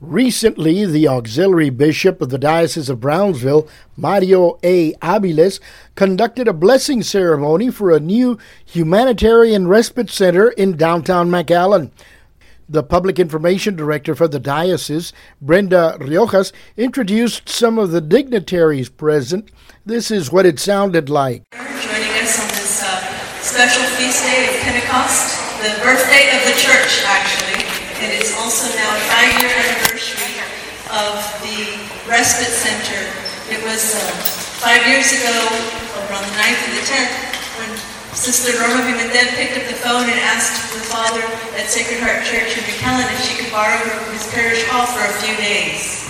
Recently, the auxiliary bishop of the Diocese of Brownsville, Mario A. Aviles, conducted a blessing ceremony for a new humanitarian respite center in downtown McAllen. The public information director for the diocese, Brenda Riojas, introduced some of the dignitaries present. This is what it sounded like. Joining us on this uh, special feast day of Pentecost, the birthday of the church, actually. It is also now a five-year anniversary of the respite center. It was uh, five years ago, around the 9th and the 10th, when Sister Norma Pimentel picked up the phone and asked the father at Sacred Heart Church in McAllen if she could borrow his parish hall for a few days.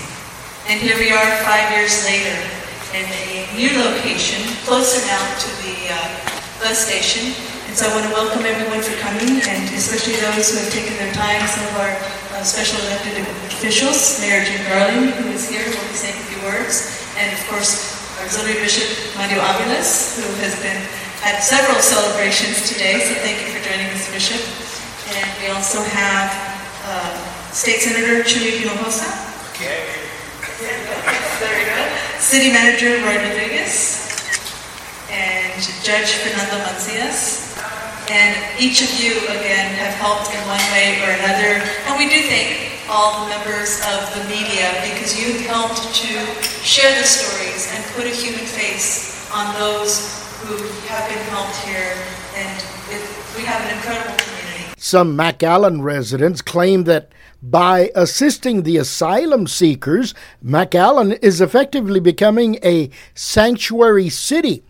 And here we are five years later in a new location, closer now to the uh, bus station. And so I want to welcome everyone for coming, and especially those who have taken their time, some of our uh, special elected officials, Mayor Jim Darling, who is here, will be saying a few words, and of course, our Auxiliary Bishop Mario Aviles, who has been at several celebrations today, so thank you for joining us, Bishop. And we also have uh, State Senator Chuy Hinojosa. There we go. City Manager Roy Rodriguez. And Judge Fernando Mancias. And each of you, again, have helped in one way or another. And we do thank all the members of the media because you've helped to share the stories and put a human face on those who have been helped here. And it, we have an incredible community. Some McAllen residents claim that by assisting the asylum seekers, McAllen is effectively becoming a sanctuary city.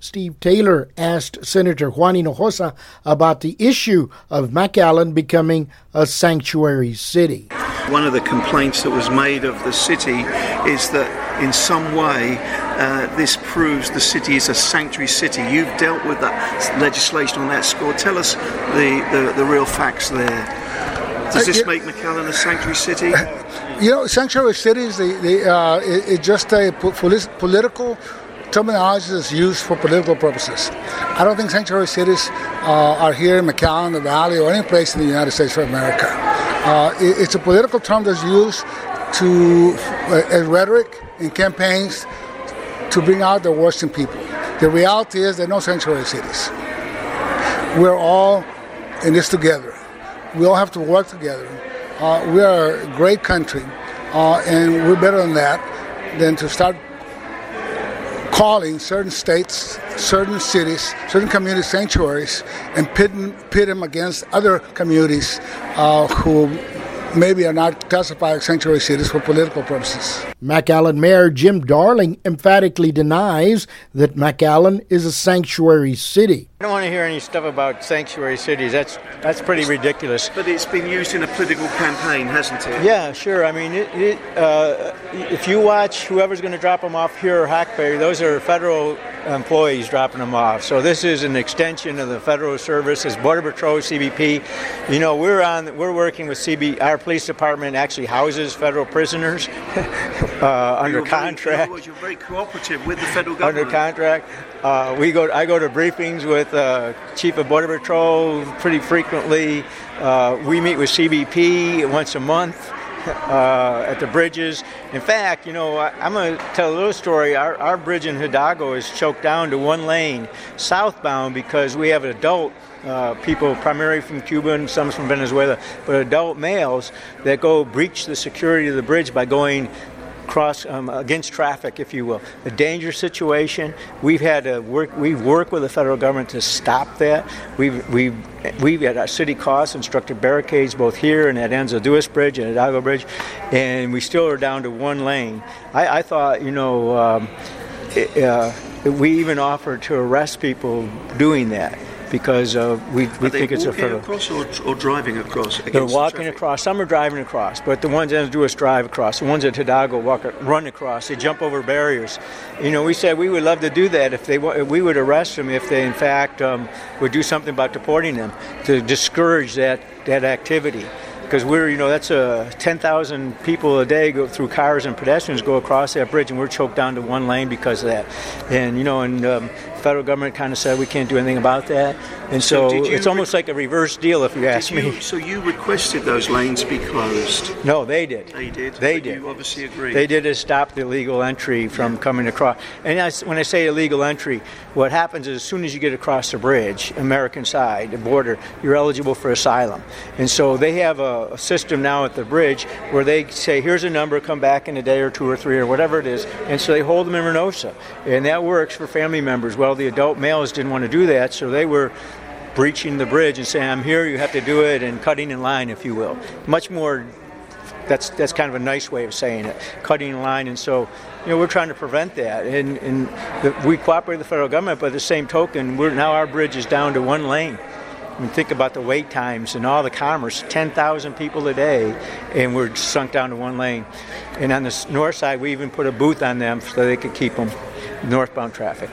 Steve Taylor asked Senator Juan Hinojosa about the issue of McAllen becoming a sanctuary city. One of the complaints that was made of the city is that in some way uh, this proves the city is a sanctuary city. You've dealt with that legislation on that score. Tell us the, the, the real facts there. Does this make McAllen a sanctuary city? You know, sanctuary cities, they, they, uh, it, it's just a political terminology that's used for political purposes. I don't think sanctuary cities uh, are here in McAllen, the Valley, or any place in the United States of America. Uh, it, it's a political term that's used to, uh, as rhetoric in campaigns to bring out the worst in people. The reality is there are no sanctuary cities. We're all in this together. We all have to work together. Uh, we are a great country, uh, and we're better than that than to start calling certain states, certain cities, certain community sanctuaries, and pit, pit them against other communities uh, who maybe are not classified sanctuary cities for political purposes. McAllen Mayor Jim Darling emphatically denies that McAllen is a sanctuary city. I don't want to hear any stuff about sanctuary cities. That's that's pretty ridiculous. But it's been used in a political campaign, hasn't it? Yeah, sure. I mean, it, it, uh, if you watch whoever's going to drop them off here or Hackberry, those are federal employees dropping them off. So this is an extension of the federal services, Border Patrol, CBP. You know, we're on. We're working with CB. Our police department actually houses federal prisoners uh, under contract. Very, you're very cooperative with the federal government. Under contract. Uh, we go. I go to briefings with uh, Chief of Border Patrol pretty frequently. Uh, we meet with CBP once a month. Uh, at the bridges. In fact, you know, I, am going to tell a little story. Our, our bridge in Hidalgo is choked down to one lane southbound because we have adult uh, people, primarily from Cuba and some from Venezuela, but adult males that go breach the security of the bridge by going cross um, against traffic, if you will. A dangerous situation. We've had to work. We've worked with the federal government to stop that. We've we've we've at our city costs instructed barricades both here and at Anzalduas Bridge and at Hidalgo Bridge, and we still are down to one lane. I, I thought, you know, um, it, uh, we even offered to arrest people doing that because uh, we, we think it's a federal. across or, or driving across? They're walking the across. Some are driving across, but the ones that do us drive across. The ones at Hidalgo walk, run across. They jump over barriers. You know, we said we would love to do that if they we would arrest them if they in fact um, would do something about deporting them to discourage that that activity. because we're you know that's a 10,000 people a day go through cars and pedestrians go across that bridge, and we're choked down to one lane because of that. And you know, and um, federal government kind of said we can't do anything about that, and so, So it's almost like a reverse deal if you ask you- me. so you requested those lanes be closed. No, they did. They did. They did. You obviously agree. They did is stop the illegal entry from coming across. And I when I say illegal entry, what happens is as soon as you get across the bridge, American side, the border, you're eligible for asylum. And so they have a, a system now at the bridge where they say, here's a number, come back in a day or two or three or whatever it is. And so they hold them in Reynosa. And that works for family members. Well, the adult males didn't want to do that, so they were breaching the bridge and saying, I'm here, you have to do it, and cutting in line, if you will. Much more that's that's kind of a nice way of saying it, cutting in line. And so, you know, we're trying to prevent that. And, and the, we cooperate with the federal government, but the same token, we're now our bridge is down to one lane. I mean, think about the wait times and all the commerce, 10,000 people a day, and we're sunk down to one lane. And on the north side, we even put a booth on them so they could keep them northbound traffic.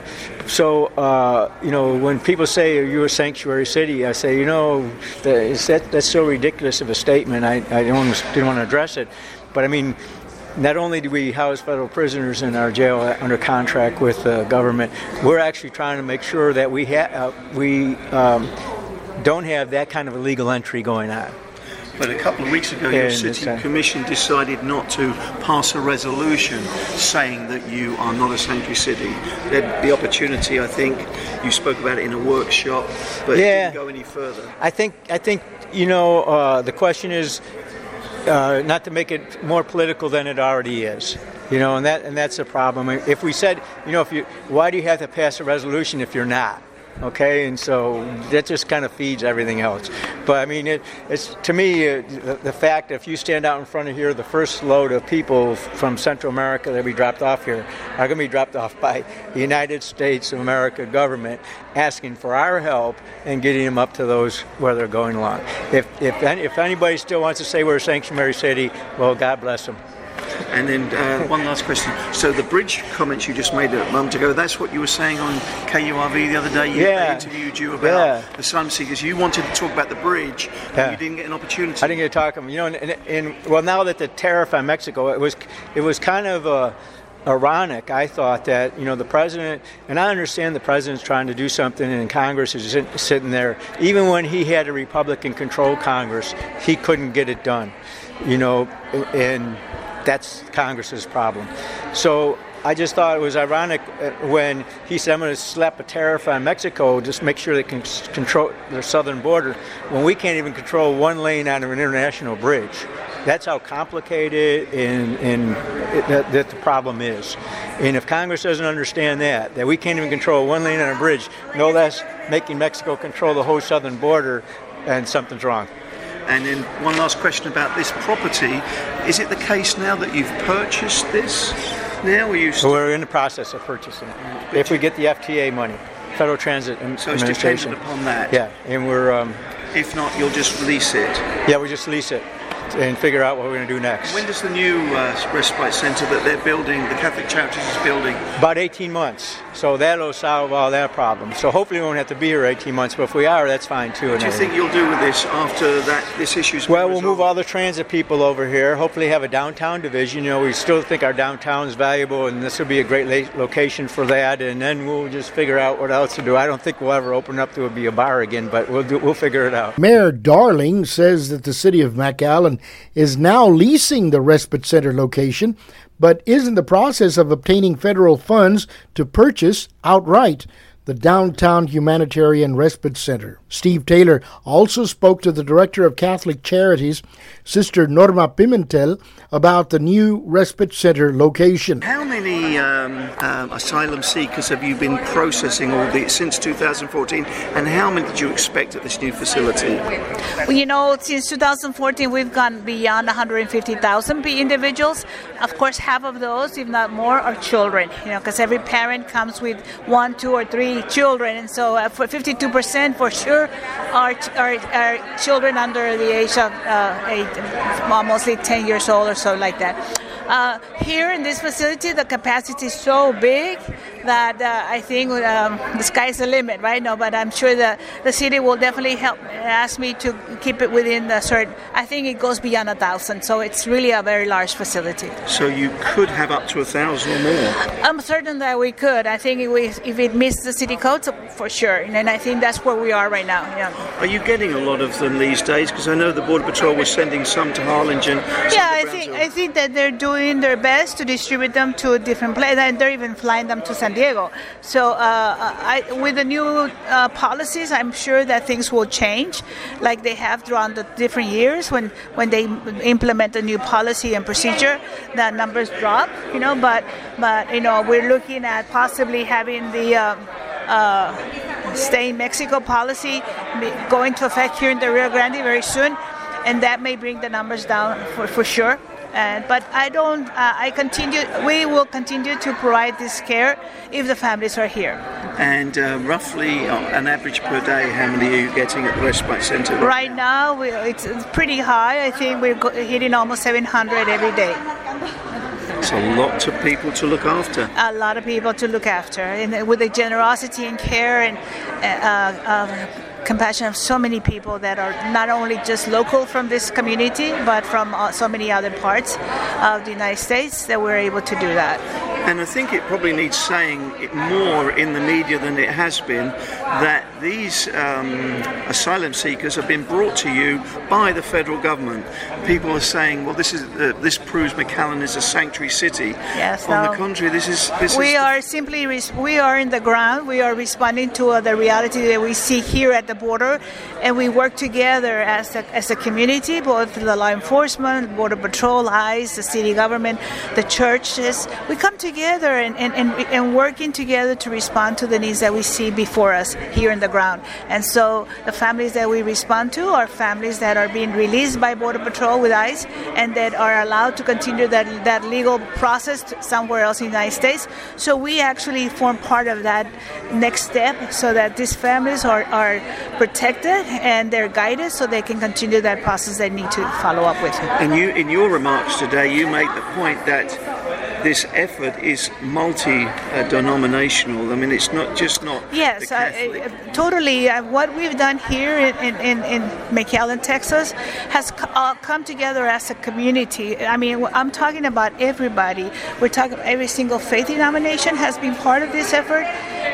So, uh, you know, when people say, you are you a sanctuary city? I say, you know, that, that's so ridiculous of a statement. I, I didn't want to address it. But I mean, not only do we house federal prisoners in our jail under contract with the government, we're actually trying to make sure that we, ha- uh, we um, don't have that kind of illegal entry going on. But a couple of weeks ago, your city commission decided not to pass a resolution saying that you are not a sanctuary city. They had the opportunity, I think, you spoke about it in a workshop, but Yeah. it didn't go any further. I think I think you know uh, the question is uh, not to make it more political than it already is. You know, and that and that's a problem. If we said, you know, if you why do you have to pass a resolution if you're not? Okay, and so that just kind of feeds everything else. But I mean, it, it's to me uh, the, the fact if you stand out in front of here, the first load of people from Central America that we dropped off here are going to be dropped off by the United States of America government, asking for our help and getting them up to those where they're going along. If if any, if anybody still wants to say we're a sanctuary city, well, God bless them. And then uh, one last question. So the bridge comments you just made a moment ago, that's what you were saying on KURV the other day? You, Yeah. They interviewed you about Yeah. the asylum seekers. You wanted to talk about the bridge, Yeah. you didn't get an opportunity. I didn't get to talk to him. You know, and, and, and well, now that the tariff on Mexico, it was it was kind of uh, ironic. I thought that you know the president, and I understand the president's trying to do something, and Congress is sitting there. Even when he had a Republican-controlled Congress, he couldn't get it done. You know, and that's Congress's problem. So. I just thought it was ironic uh, when he said, I'm going to slap a tariff on Mexico, just make sure they can control their southern border, when we can't even control one lane on an international bridge. That's how complicated and, that, that the problem is. And if Congress doesn't understand that, that we can't even control one lane on a bridge, no less making Mexico control the whole southern border, and something's wrong. And then one last question about this property. Is it the case now that you've purchased this? Now, you still, we're in the process of purchasing it. If we get the FTA money, Federal Transit Am- so it's dependent upon that? Yeah, and we're um, If not, you'll just lease it. yeah we just lease it and figure out what we're going to do next. When does the new uh, respite centre that they're building, the Catholic Charities is building, About 18 months. So that'll solve all that problem. So hopefully we won't have to be here 18 months, but if we are, that's fine too. what do you think you'll do with this after that this issue's been Well, we'll move all the transit people over here. Hopefully, have a downtown division. You know, we still think our downtown is valuable, and this will be a great location for that. And then we'll just figure out what else to do. I don't think we'll ever open up to be a bar again, but we'll do, we'll figure it out. Mayor Darling says that the city of McAllen is now leasing the respite center location, but is in the process of obtaining federal funds to purchase outright the downtown humanitarian respite center. Steve Taylor also spoke to the director of Catholic Charities, Sister Norma Pimentel, about the new respite center location. How many um, um, asylum seekers have you been processing all the, since 2014, and how many did you expect at this new facility? Well, you know, since 2014, we've gone beyond 150,000 individuals. Of course, half of those, if not more, are children. You know, because every parent comes with one, two, or three children, and so uh, for 52% for sure are, are, children under the age of uh, eight, mostly 10 years old or so, like that. Uh, here in this facility, the capacity is so big that uh, I think um, the sky's the limit, right? now, but I'm sure that the city will definitely help ask me to keep it within the certain. I think it goes beyond a thousand, so it's really a very large facility. So you could have up to a thousand or more. I'm certain that we could. I think if, we, if it meets the city codes, for sure, and I think that's where we are right now. Yeah. Are you getting a lot of them these days? Because I know the border patrol was sending some to Harlingen. Yeah, I think I think that they're doing their best to distribute them to different places, and they're even flying them to San Diego. So, uh, I, with the new uh, policies, I'm sure that things will change, like they have throughout the different years. When when they implement a new policy and procedure, the numbers drop. You know, but but you know we're looking at possibly having the uh, uh, stay in Mexico policy going to effect here in the Rio Grande very soon, and that may bring the numbers down for, for sure. Uh, but I don't. Uh, I continue. We will continue to provide this care if the families are here. And uh, roughly, uh, an average per day, how many are you getting at the respite centre? Right, right now, now we, it's, it's, pretty high. I think we're hitting almost 700 every day. It's a lot of people to look after. A lot of people to look after, and with the generosity and care and uh, uh, compassion of so many people that are not only just local from this community, but from uh, so many other parts of the United States that we're able to do that. And I think it probably needs saying more in the media than it has been that these um, asylum seekers have been brought to you by the federal government. People are saying, "Well, this is uh, this proves McAllen is a sanctuary city." Yes. On the contrary, this is. This we is are simply res- we are in the ground. We are responding to uh, the reality that we see here at the border, and we work together as a, as a community, both the law enforcement, border patrol, ICE, the city government, the churches. We come together together and, and, and, and working together to respond to the needs that we see before us here in the ground. And so the families that we respond to are families that are being released by Border Patrol with ICE and that are allowed to continue that, that legal process somewhere else in the United States. So we actually form part of that next step so that these families are, are protected and they're guided so they can continue that process they need to follow up with. And you, in your remarks today, you made the point that this effort is multi-denominational. I mean, it's not just not. Yes, uh, totally. Uh, what we've done here in, in, in McAllen, Texas, has uh, come together as a community. I mean, I'm talking about everybody. We're talking about every single faith denomination has been part of this effort.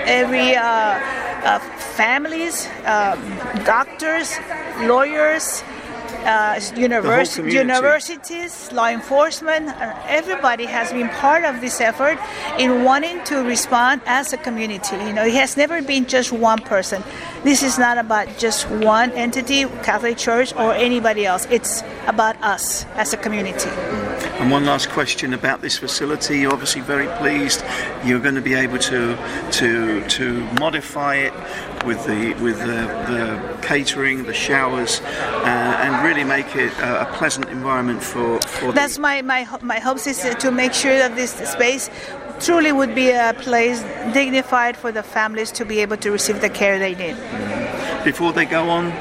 Every uh, uh, families, um, doctors, lawyers uh, univers- universities, law enforcement, uh, everybody has been part of this effort in wanting to respond as a community. You know, it has never been just one person. This is not about just one entity, Catholic Church, or anybody else. It's about us as a community. And one last question about this facility. You're obviously very pleased. You're going to be able to to to modify it with the with the, the catering, the showers, uh, and really make it a, a pleasant environment for. for That's my, my my hopes is to make sure that this space truly would be a place dignified for the families to be able to receive the care they need. Before they go on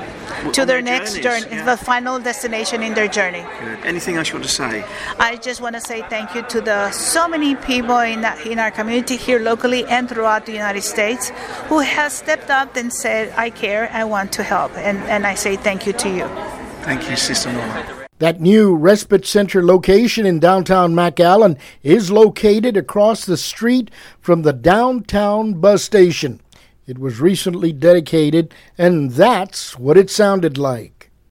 to their, their next journey, yeah. the final destination in their journey. Good. Anything else you want to say? I just want to say thank you to the so many people in in our community here locally and throughout the United States who have stepped up and said, "I care, I want to help," and and I say thank you to you. Thank you, Sister Norma. That new respite center location in downtown McAllen is located across the street from the downtown bus station. It was recently dedicated, and that's what it sounded like.